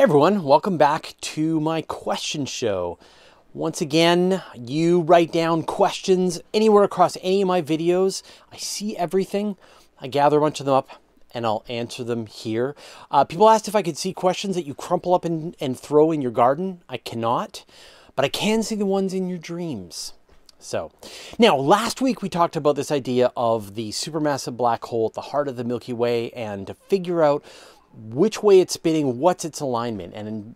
Hey everyone, welcome back to my question show. Once again, you write down questions anywhere across any of my videos. I see everything. I gather a bunch of them up and I'll answer them here. Uh, people asked if I could see questions that you crumple up and, and throw in your garden. I cannot, but I can see the ones in your dreams. So, now last week we talked about this idea of the supermassive black hole at the heart of the Milky Way and to figure out which way it's spinning, what's its alignment. And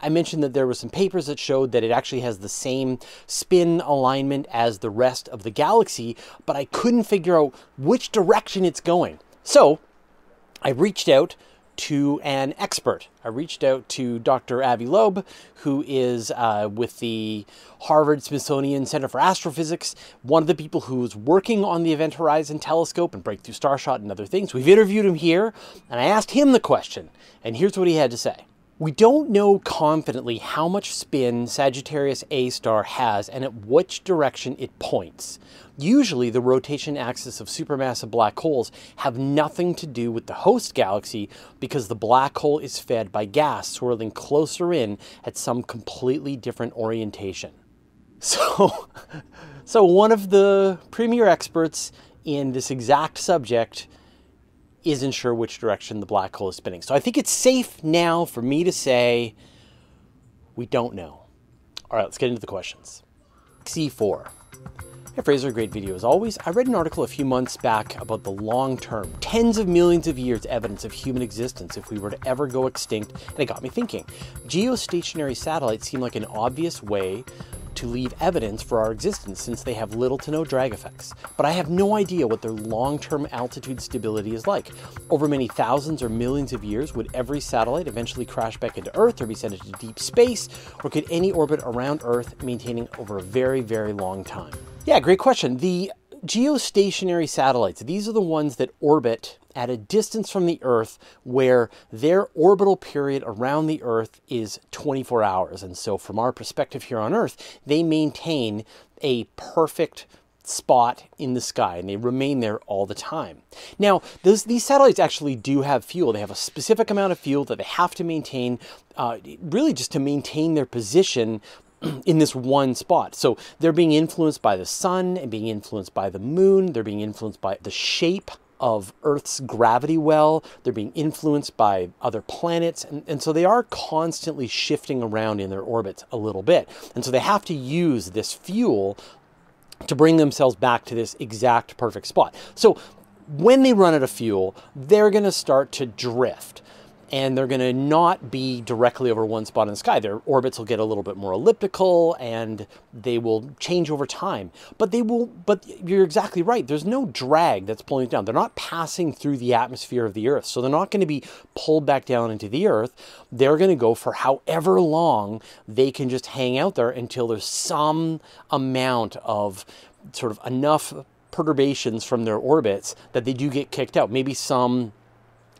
I mentioned that there were some papers that showed that it actually has the same spin alignment as the rest of the galaxy, but I couldn't figure out which direction it's going. So, I reached out to an expert. I reached out to Dr. Avi Loeb, who is uh, with the Harvard Smithsonian Center for Astrophysics, one of the people who's working on the Event Horizon Telescope and Breakthrough Starshot and other things. We've interviewed him here, and I asked him the question, and here's what he had to say. We don't know confidently how much spin Sagittarius A star has and at which direction it points. Usually, the rotation axis of supermassive black holes have nothing to do with the host galaxy because the black hole is fed by gas swirling closer in at some completely different orientation. So, so one of the premier experts in this exact subject isn't sure which direction the black hole is spinning. So I think it's safe now for me to say we don't know. All right, let's get into the questions. C4. Hey Fraser, great video as always. I read an article a few months back about the long term, tens of millions of years evidence of human existence if we were to ever go extinct, and it got me thinking. Geostationary satellites seem like an obvious way to leave evidence for our existence since they have little to no drag effects. But I have no idea what their long term altitude stability is like. Over many thousands or millions of years, would every satellite eventually crash back into Earth or be sent into deep space? Or could any orbit around Earth maintaining over a very, very long time? Yeah, great question. The geostationary satellites, these are the ones that orbit at a distance from the Earth where their orbital period around the Earth is 24 hours. And so, from our perspective here on Earth, they maintain a perfect spot in the sky and they remain there all the time. Now, those, these satellites actually do have fuel. They have a specific amount of fuel that they have to maintain, uh, really just to maintain their position in this one spot. So they're being influenced by the sun and being influenced by the moon. They're being influenced by the shape of Earth's gravity well. They're being influenced by other planets. And, and so they are constantly shifting around in their orbits a little bit. And so they have to use this fuel to bring themselves back to this exact perfect spot. So when they run out of fuel, they're going to start to drift and they're going to not be directly over one spot in the sky. Their orbits will get a little bit more elliptical and they will change over time. But they will but you're exactly right. There's no drag that's pulling it down. They're not passing through the atmosphere of the earth. So they're not going to be pulled back down into the earth. They're going to go for however long they can just hang out there until there's some amount of sort of enough perturbations from their orbits that they do get kicked out. Maybe some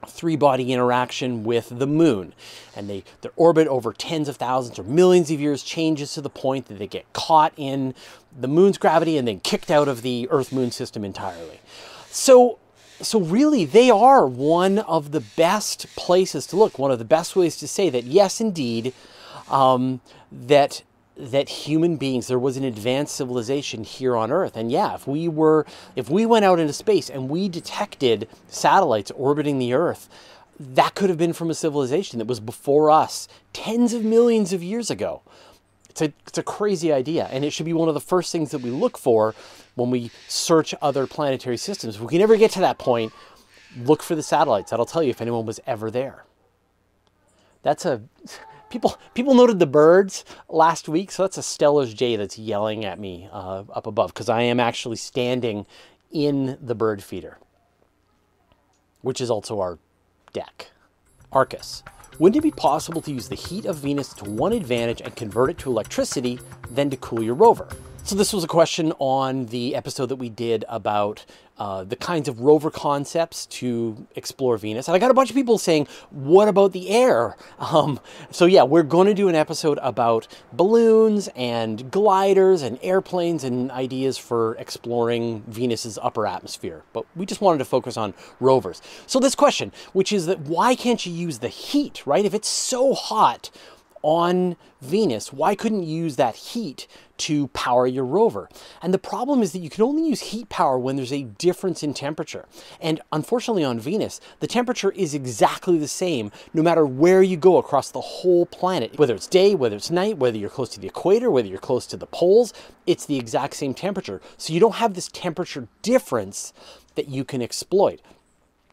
three body interaction with the moon. And they, their orbit over tens of thousands or millions of years changes to the point that they get caught in the moon's gravity and then kicked out of the Earth moon system entirely. So, so really, they are one of the best places to look, one of the best ways to say that, yes, indeed, um, that that human beings there was an advanced civilization here on earth. And yeah if we were if we went out into space and we detected satellites orbiting the earth that could have been from a civilization that was before us tens of millions of years ago. It's a, it's a crazy idea and it should be one of the first things that we look for when we search other planetary systems. If we can ever get to that point look for the satellites. That'll tell you if anyone was ever there. That's a people people noted the birds last week, so that's a Steller's jay that's yelling at me uh, up above because I am actually standing in the bird feeder, which is also our deck. Arcus. Wouldn't it be possible to use the heat of Venus to one advantage and convert it to electricity, then to cool your rover? So, this was a question on the episode that we did about uh, the kinds of rover concepts to explore Venus. And I got a bunch of people saying, what about the air? Um, so, yeah, we're going to do an episode about balloons and gliders and airplanes and ideas for exploring Venus's upper atmosphere. But we just wanted to focus on rovers. So, this question, which is that why can't you use the heat, right? If it's so hot, on Venus, why couldn't you use that heat to power your rover? And the problem is that you can only use heat power when there's a difference in temperature. And unfortunately, on Venus, the temperature is exactly the same no matter where you go across the whole planet. Whether it's day, whether it's night, whether you're close to the equator, whether you're close to the poles, it's the exact same temperature. So you don't have this temperature difference that you can exploit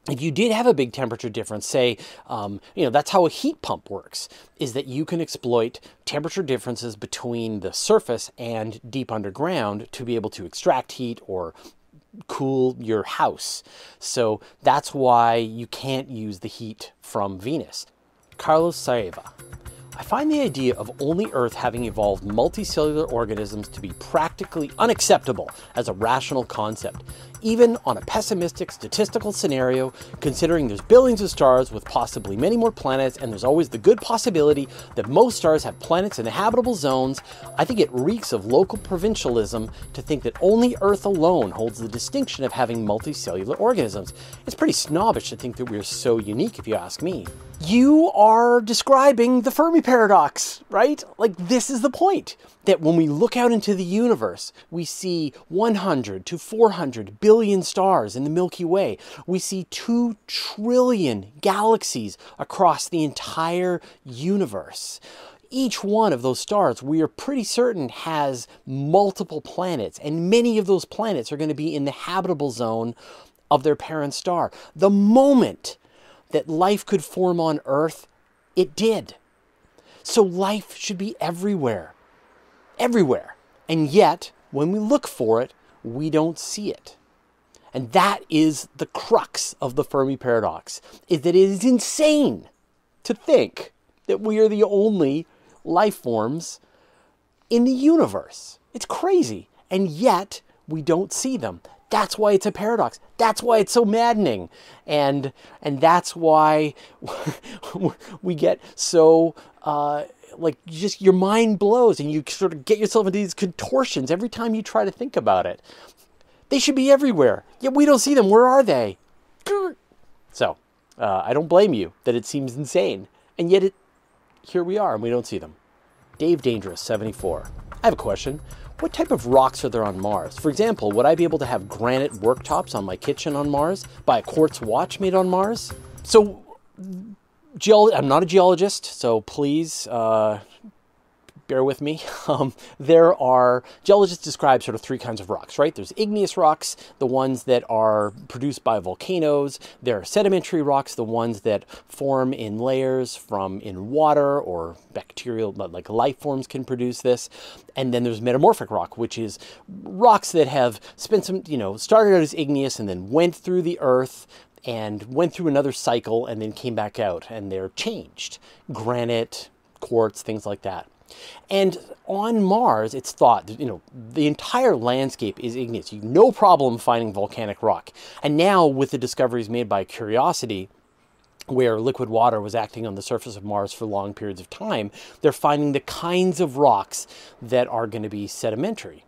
if you did have a big temperature difference, say, um, you know, that's how a heat pump works, is that you can exploit temperature differences between the surface and deep underground to be able to extract heat or cool your house. So that's why you can't use the heat from Venus. Carlos Saeva. I find the idea of only Earth having evolved multicellular organisms to be practically unacceptable as a rational concept, even on a pessimistic statistical scenario, considering there's billions of stars with possibly many more planets, and there's always the good possibility that most stars have planets in habitable zones. I think it reeks of local provincialism to think that only Earth alone holds the distinction of having multicellular organisms. It's pretty snobbish to think that we're so unique, if you ask me you are describing the Fermi paradox, right? Like, this is the point that when we look out into the universe, we see 100 to 400 billion stars in the Milky Way. We see 2 trillion galaxies across the entire universe. Each one of those stars, we are pretty certain, has multiple planets, and many of those planets are going to be in the habitable zone of their parent star. The moment that life could form on earth, it did. So life should be everywhere. Everywhere. And yet, when we look for it, we don't see it. And that is the crux of the Fermi paradox, is that it is insane to think that we are the only life forms in the universe. It's crazy. And yet, we don't see them. That's why it's a paradox. That's why it's so maddening. And and that's why we get so uh, like just your mind blows and you sort of get yourself into these contortions every time you try to think about it. They should be everywhere. Yet we don't see them. Where are they? So, uh, I don't blame you that it seems insane. And yet it here we are and we don't see them. Dave Dangerous 74. I have a question. What type of rocks are there on Mars? For example, would I be able to have granite worktops on my kitchen on Mars? Buy a quartz watch made on Mars? So, geolo- I'm not a geologist, so please uh, bear with me. Um, there are, geologists describe sort of three kinds of rocks, right? There's igneous rocks, the ones that are produced by volcanoes. There are sedimentary rocks, the ones that form in layers from in water or bacterial, like life forms can produce this. And then there's metamorphic rock, which is rocks that have spent some, you know, started out as igneous and then went through the earth, and went through another cycle and then came back out and they're changed. Granite, quartz, things like that. And on Mars, it's thought that, you know, the entire landscape is igneous. You no problem finding volcanic rock. And now with the discoveries made by Curiosity, where liquid water was acting on the surface of Mars for long periods of time, they're finding the kinds of rocks that are going to be sedimentary.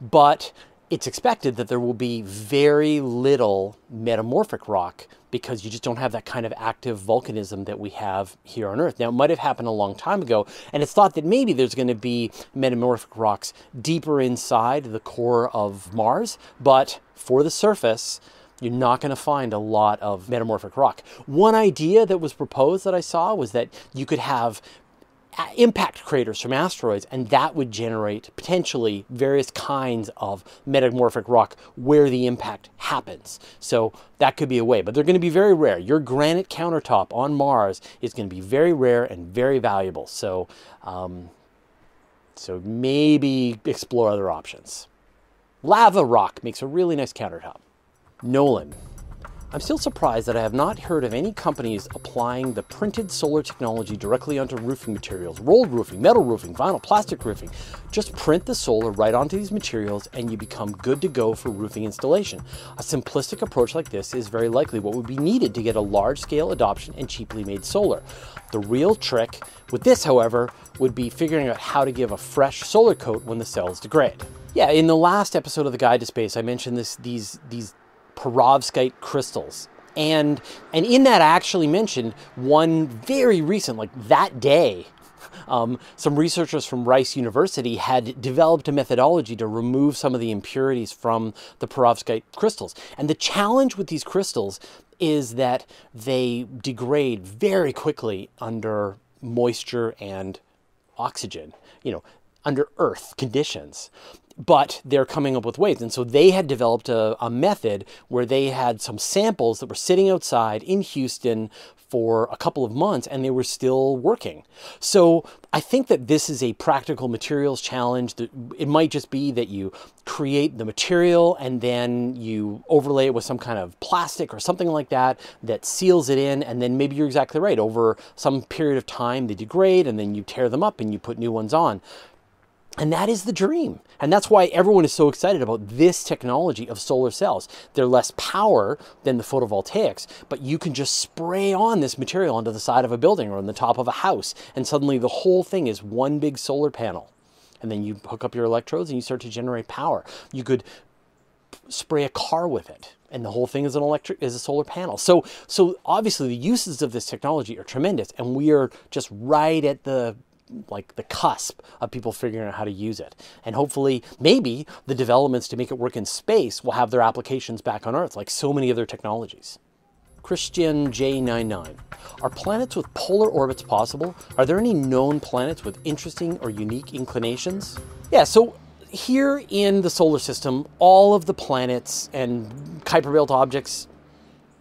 But it's expected that there will be very little metamorphic rock because you just don't have that kind of active volcanism that we have here on Earth. Now, it might have happened a long time ago, and it's thought that maybe there's going to be metamorphic rocks deeper inside the core of Mars, but for the surface, you're not going to find a lot of metamorphic rock. One idea that was proposed that I saw was that you could have impact craters from asteroids, and that would generate potentially various kinds of metamorphic rock where the impact happens. So that could be a way, but they're going to be very rare. Your granite countertop on Mars is going to be very rare and very valuable. So, um, so maybe explore other options. Lava rock makes a really nice countertop. Nolan, I'm still surprised that I have not heard of any companies applying the printed solar technology directly onto roofing materials, rolled roofing, metal roofing, vinyl, plastic roofing. Just print the solar right onto these materials and you become good to go for roofing installation. A simplistic approach like this is very likely what would be needed to get a large scale adoption and cheaply made solar. The real trick with this, however, would be figuring out how to give a fresh solar coat when the cells degrade. Yeah, in the last episode of the Guide to Space, I mentioned this these these perovskite crystals. And and in that I actually mentioned one very recent, like that day, um, some researchers from Rice University had developed a methodology to remove some of the impurities from the perovskite crystals. And the challenge with these crystals is that they degrade very quickly under moisture and oxygen, you know, under earth conditions but they're coming up with ways. And so they had developed a, a, method where they had some samples that were sitting outside in Houston for a couple of months and they were still working. So I think that this is a practical materials challenge. That it might just be that you create the material and then you overlay it with some kind of plastic or something like that that seals it in. And then maybe you're exactly right. Over some period of time, they degrade and then you tear them up and you put new ones on. And that is the dream. And that's why everyone is so excited about this technology of solar cells. They're less power than the photovoltaics, but you can just spray on this material onto the side of a building or on the top of a house, and suddenly the whole thing is one big solar panel. And then you hook up your electrodes and you start to generate power. You could spray a car with it and the whole thing is an electric is a solar panel so so obviously the uses of this technology are tremendous and we are just right at the like the cusp of people figuring out how to use it. And hopefully, maybe the developments to make it work in space will have their applications back on Earth, like so many other technologies. Christian J99. Are planets with polar orbits possible? Are there any known planets with interesting or unique inclinations? Yeah, so here in the solar system, all of the planets and Kuiper Belt objects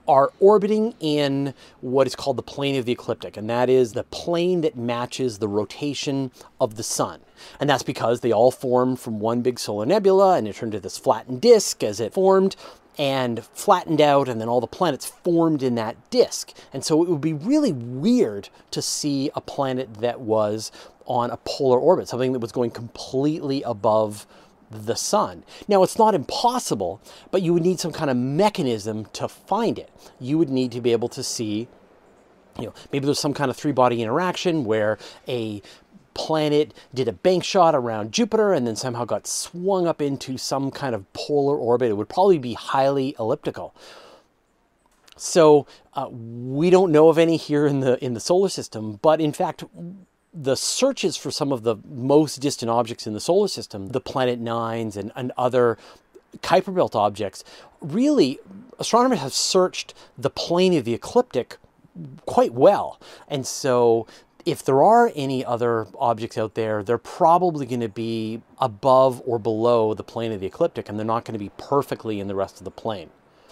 are orbiting in what is called the plane of the ecliptic, and that is the plane that matches the rotation of the sun. And that's because they all formed from one big solar nebula and it turned into this flattened disk as it formed and flattened out, and then all the planets formed in that disk. And so it would be really weird to see a planet that was on a polar orbit, something that was going completely above the sun. Now, it's not impossible, but you would need some kind of mechanism to find it. You would need to be able to see, you know, maybe there's some kind of three body interaction where a planet did a bank shot around Jupiter and then somehow got swung up into some kind of polar orbit. It would probably be highly elliptical. So uh, we don't know of any here in the in the solar system, but in fact, the searches for some of the most distant objects in the solar system, the Planet Nines and, and other Kuiper Belt objects, really, astronomers have searched the plane of the ecliptic quite well. And so, if there are any other objects out there, they're probably going to be above or below the plane of the ecliptic, and they're not going to be perfectly in the rest of the plane.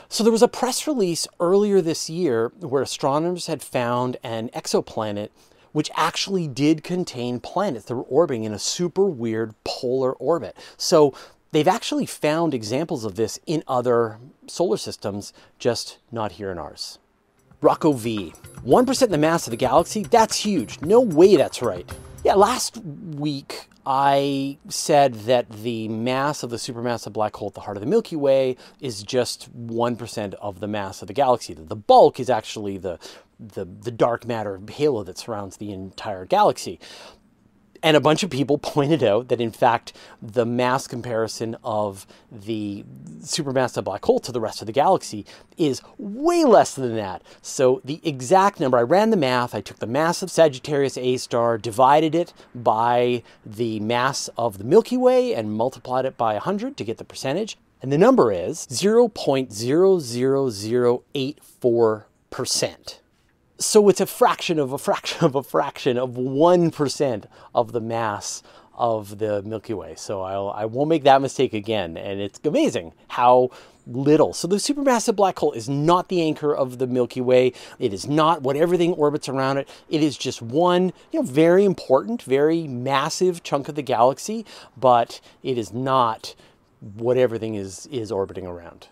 So, there was a press release earlier this year where astronomers had found an exoplanet which actually did contain planets that were orbiting in a super weird polar orbit. So they've actually found examples of this in other solar systems, just not here in ours. Rocco V. 1% the mass of the galaxy? That's huge. No way that's right. Yeah, last week I said that the mass of the supermassive black hole at the heart of the Milky Way is just 1% of the mass of the galaxy. The bulk is actually the the, the dark matter halo that surrounds the entire galaxy. And a bunch of people pointed out that, in fact, the mass comparison of the supermassive black hole to the rest of the galaxy is way less than that. So, the exact number, I ran the math, I took the mass of Sagittarius A star, divided it by the mass of the Milky Way, and multiplied it by 100 to get the percentage. And the number is 0.00084%. So it's a fraction of a fraction of a fraction of 1% of the mass of the Milky Way. So I'll, I won't make that mistake again. And it's amazing how little. So the supermassive black hole is not the anchor of the Milky Way. It is not what everything orbits around it. It is just one, you know, very important, very massive chunk of the galaxy, but it is not what everything is is orbiting around.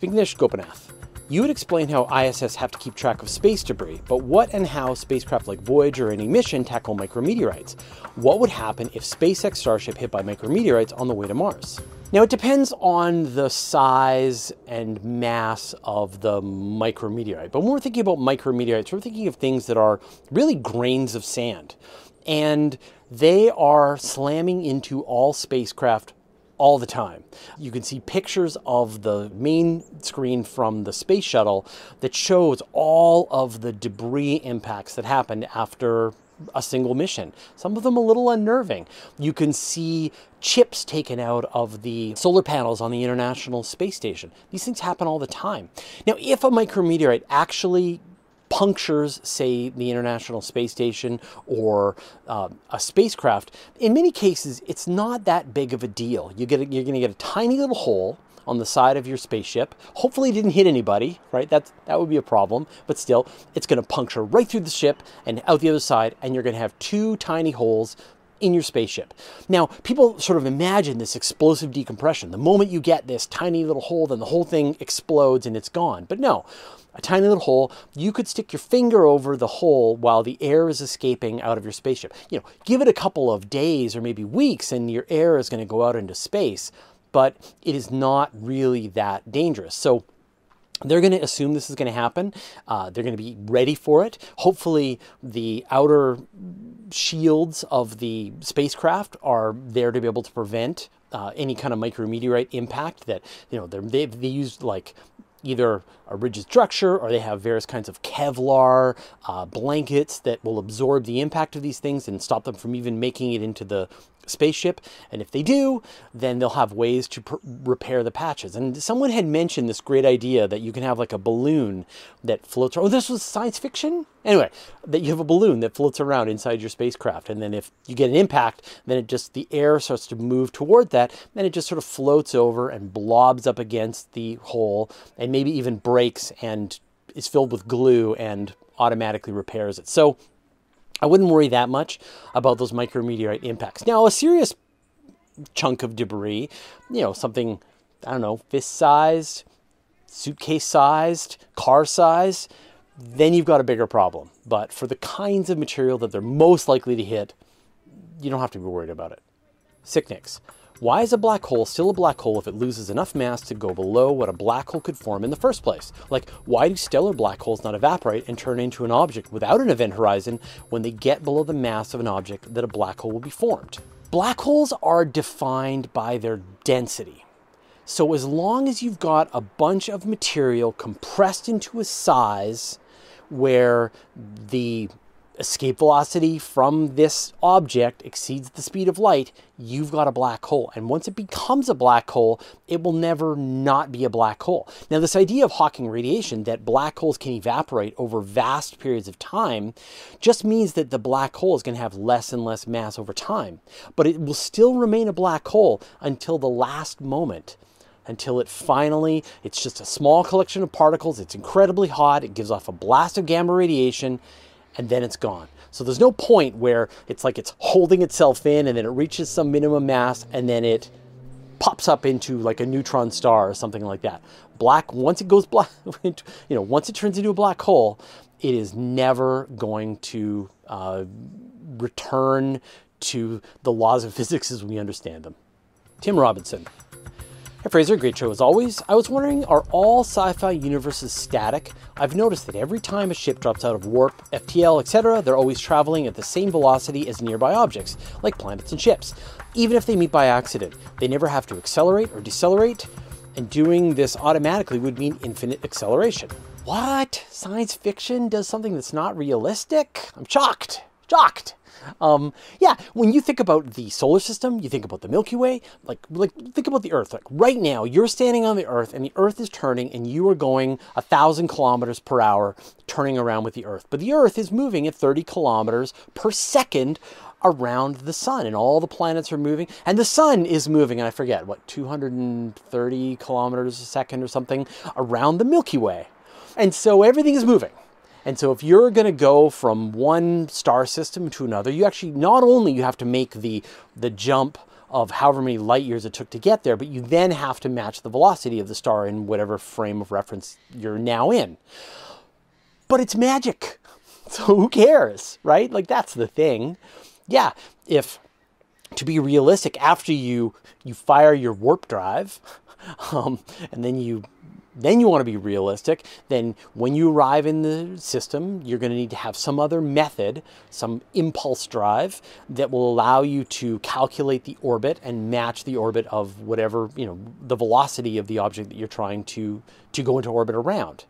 Vignesh Gopinath. You would explain how ISS have to keep track of space debris, but what and how spacecraft like Voyager and mission tackle micrometeorites? What would happen if SpaceX Starship hit by micrometeorites on the way to Mars? Now, it depends on the size and mass of the micrometeorite. But when we're thinking about micrometeorites, we're thinking of things that are really grains of sand. And they are slamming into all spacecraft all the time. You can see pictures of the main screen from the space shuttle that shows all of the debris impacts that happened after a single mission. Some of them a little unnerving. You can see chips taken out of the solar panels on the International Space Station. These things happen all the time. Now, if a micrometeorite actually punctures, say, the International Space Station or uh, a spacecraft, in many cases, it's not that big of a deal. You get a, you're going to get a tiny little hole on the side of your spaceship. Hopefully, it didn't hit anybody, right? That's, that would be a problem, but still, it's going to puncture right through the ship and out the other side, and you're going to have two tiny holes in your spaceship. Now, people sort of imagine this explosive decompression. The moment you get this tiny little hole, then the whole thing explodes and it's gone. But no, a tiny little hole. You could stick your finger over the hole while the air is escaping out of your spaceship. You know, give it a couple of days or maybe weeks and your air is going to go out into space, but it is not really that dangerous. So they're going to assume this is going to happen. Uh, they're going to be ready for it. Hopefully, the outer shields of the spacecraft are there to be able to prevent uh, any kind of micrometeorite impact. That you know they they used like either a rigid structure or they have various kinds of Kevlar uh, blankets that will absorb the impact of these things and stop them from even making it into the spaceship. And if they do, then they'll have ways to repair the patches. And someone had mentioned this great idea that you can have like a balloon that floats. Oh, this was science fiction? Anyway, that you have a balloon that floats around inside your spacecraft. And then if you get an impact, then it just, the air starts to move toward that. Then it just sort of floats over and blobs up against the hole and maybe even breaks and is filled with glue and automatically repairs it. So I wouldn't worry that much about those micrometeorite impacts. Now, a serious chunk of debris, you know, something, I don't know, fist sized, suitcase sized, car sized, then you've got a bigger problem. But for the kinds of material that they're most likely to hit, you don't have to be worried about it. Sicknicks. Why is a black hole still a black hole if it loses enough mass to go below what a black hole could form in the first place? Like, why do stellar black holes not evaporate and turn into an object without an event horizon when they get below the mass of an object that a black hole will be formed? Black holes are defined by their density. So, as long as you've got a bunch of material compressed into a size where the escape velocity from this object exceeds the speed of light, you've got a black hole. And once it becomes a black hole, it will never not be a black hole. Now, this idea of Hawking radiation, that black holes can evaporate over vast periods of time, just means that the black hole is going to have less and less mass over time. But it will still remain a black hole until the last moment until it finally, it's just a small collection of particles. It's incredibly hot. It gives off a blast of gamma radiation and then it's gone. So there's no point where it's like it's holding itself in and then it reaches some minimum mass and then it pops up into like a neutron star or something like that. Black, once it goes black, you know, once it turns into a black hole, it is never going to uh, return to the laws of physics as we understand them. Tim Robinson. Hey Fraser, great show as always. I was wondering, are all sci-fi universes static? I've noticed that every time a ship drops out of warp, FTL, etc., they're always traveling at the same velocity as nearby objects, like planets and ships. Even if they meet by accident, they never have to accelerate or decelerate, and doing this automatically would mean infinite acceleration. What? Science fiction does something that's not realistic? I'm shocked. Shocked. Um, yeah, when you think about the solar system, you think about the Milky Way, like like think about the Earth. Like right now, you're standing on the Earth, and the Earth is turning, and you are going a thousand kilometers per hour, turning around with the Earth. But the Earth is moving at 30 kilometers per second around the sun and all the planets are moving and the sun is moving and i forget what 230 kilometers a second or something around the milky way and so everything is moving and so if you're going to go from one star system to another, you actually not only you have to make the the jump of however many light years it took to get there, but you then have to match the velocity of the star in whatever frame of reference you're now in. But it's magic. So who cares, right? Like that's the thing. Yeah, if to be realistic, after you you fire your warp drive, um, and then you then you want to be realistic. Then, when you arrive in the system, you're going to need to have some other method, some impulse drive that will allow you to calculate the orbit and match the orbit of whatever, you know, the velocity of the object that you're trying to, to go into orbit around.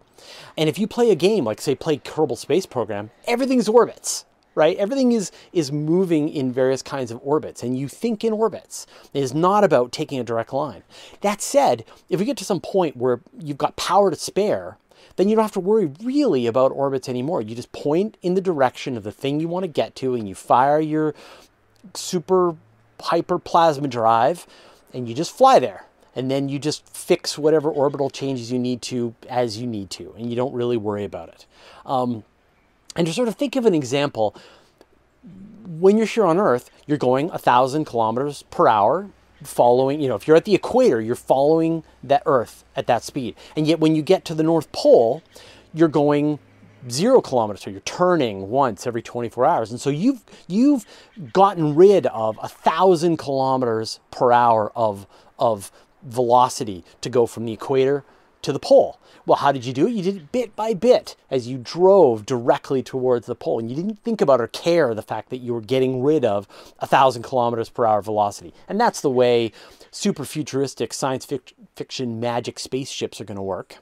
And if you play a game, like say play Kerbal Space Program, everything's orbits right? Everything is is moving in various kinds of orbits, and you think in orbits. It is not about taking a direct line. That said, if we get to some point where you've got power to spare, then you don't have to worry really about orbits anymore. You just point in the direction of the thing you want to get to, and you fire your super hyper plasma drive, and you just fly there. And then you just fix whatever orbital changes you need to as you need to, and you don't really worry about it. Um, and to sort of think of an example, when you're here on Earth, you're going a thousand kilometers per hour, following, you know, if you're at the equator, you're following that Earth at that speed. And yet when you get to the North Pole, you're going zero kilometers, so you're turning once every 24 hours. And so you've you've gotten rid of a thousand kilometers per hour of of velocity to go from the equator to the pole. Well, how did you do it? You did it bit by bit as you drove directly towards the pole. And you didn't think about or care the fact that you were getting rid of a thousand kilometers per hour velocity. And that's the way super futuristic science fiction magic spaceships are going to work.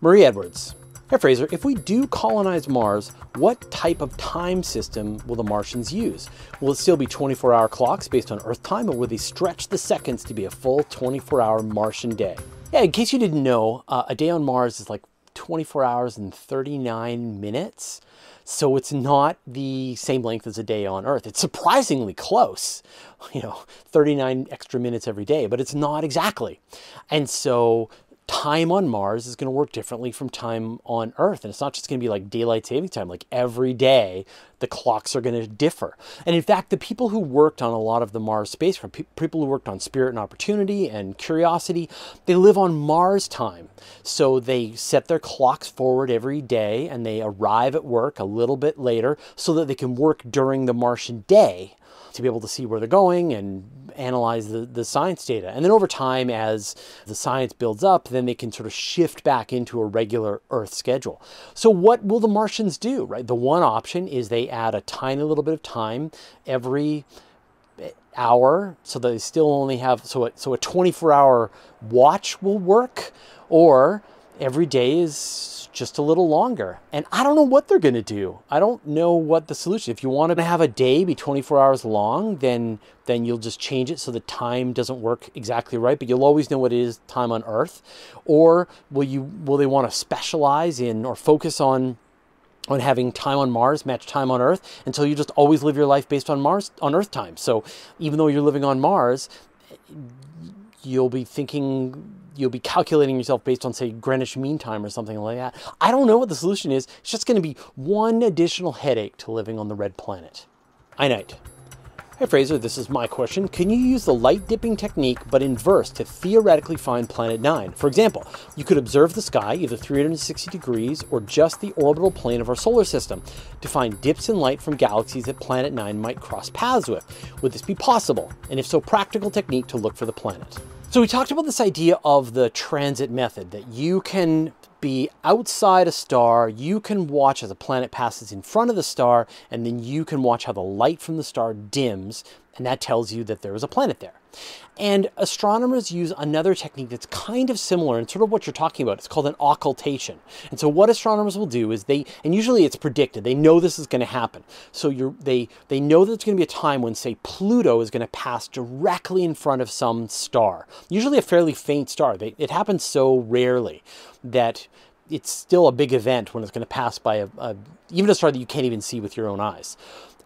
Marie Edwards. Hey Fraser, if we do colonize Mars, what type of time system will the Martians use? Will it still be 24 hour clocks based on Earth time, or will they stretch the seconds to be a full 24 hour Martian day? Yeah, in case you didn't know, uh, a day on Mars is like 24 hours and 39 minutes. So it's not the same length as a day on Earth. It's surprisingly close, you know, 39 extra minutes every day, but it's not exactly. And so time on Mars is going to work differently from time on Earth. And it's not just going to be like daylight saving time, like every day the clocks are going to differ. And in fact, the people who worked on a lot of the Mars spacecraft, pe- people who worked on Spirit and Opportunity and Curiosity, they live on Mars time. So they set their clocks forward every day and they arrive at work a little bit later so that they can work during the Martian day to be able to see where they're going and analyze the, the science data. And then over time, as the science builds up, then they can sort of shift back into a regular Earth schedule. So, what will the Martians do, right? The one option is they add a tiny little bit of time every hour so they still only have so a, so a 24 hour watch will work or every day is just a little longer. And I don't know what they're going to do. I don't know what the solution. If you want to have a day be 24 hours long, then then you'll just change it so the time doesn't work exactly right, but you'll always know what it is time on Earth. Or will you will they want to specialize in or focus on on having time on Mars match time on Earth until you just always live your life based on Mars on Earth time. So even though you're living on Mars, you'll be thinking you'll be calculating yourself based on say Greenwich Mean Time or something like that. I don't know what the solution is. It's just going to be one additional headache to living on the red planet. I night. Hey Fraser, this is my question. Can you use the light dipping technique but inverse to theoretically find Planet 9? For example, you could observe the sky either 360 degrees or just the orbital plane of our solar system to find dips in light from galaxies that Planet 9 might cross paths with. Would this be possible? And if so, practical technique to look for the planet? So we talked about this idea of the transit method that you can be outside a star, you can watch as a planet passes in front of the star, and then you can watch how the light from the star dims, and that tells you that there is a planet there. And astronomers use another technique that's kind of similar and sort of what you're talking about. It's called an occultation. And so what astronomers will do is they, and usually it's predicted, they know this is going to happen. So they, they know that it's going to be a time when, say, Pluto is going to pass directly in front of some star, usually a fairly faint star. They, it happens so rarely that it's still a big event when it's going to pass by a, a, even a star that you can't even see with your own eyes.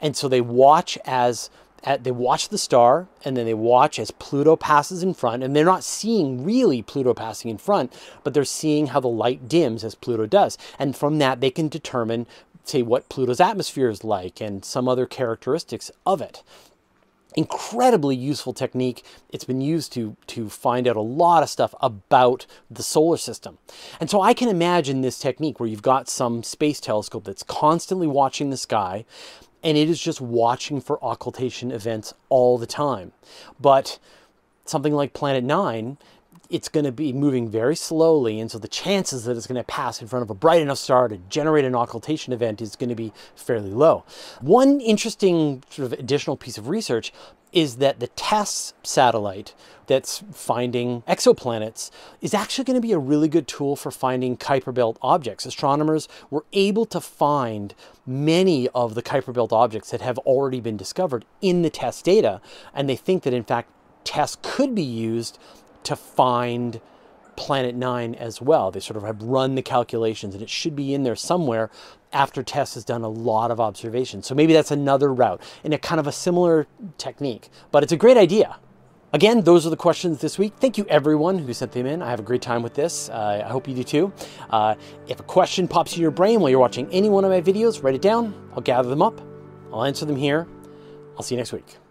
And so they watch as at, they watch the star and then they watch as Pluto passes in front, and they're not seeing really Pluto passing in front, but they're seeing how the light dims as Pluto does. And from that, they can determine, say, what Pluto's atmosphere is like and some other characteristics of it. incredibly useful technique. It's been used to, to find out a lot of stuff about the solar system. And so I can imagine this technique where you've got some space telescope that's constantly watching the sky and it is just watching for occultation events all the time. But something like Planet 9 it's going to be moving very slowly, and so the chances that it's going to pass in front of a bright enough star to generate an occultation event is going to be fairly low. One interesting sort of additional piece of research is that the TESS satellite that's finding exoplanets is actually going to be a really good tool for finding Kuiper Belt objects. Astronomers were able to find many of the Kuiper Belt objects that have already been discovered in the TESS data, and they think that in fact TESS could be used to find Planet Nine as well. They sort of have run the calculations, and it should be in there somewhere after TESS has done a lot of observations. So maybe that's another route in a kind of a similar technique, but it's a great idea. Again, those are the questions this week. Thank you, everyone who sent them in. I have a great time with this. Uh, I hope you do too. Uh, if a question pops in your brain while you're watching any one of my videos, write it down. I'll gather them up. I'll answer them here. I'll see you next week.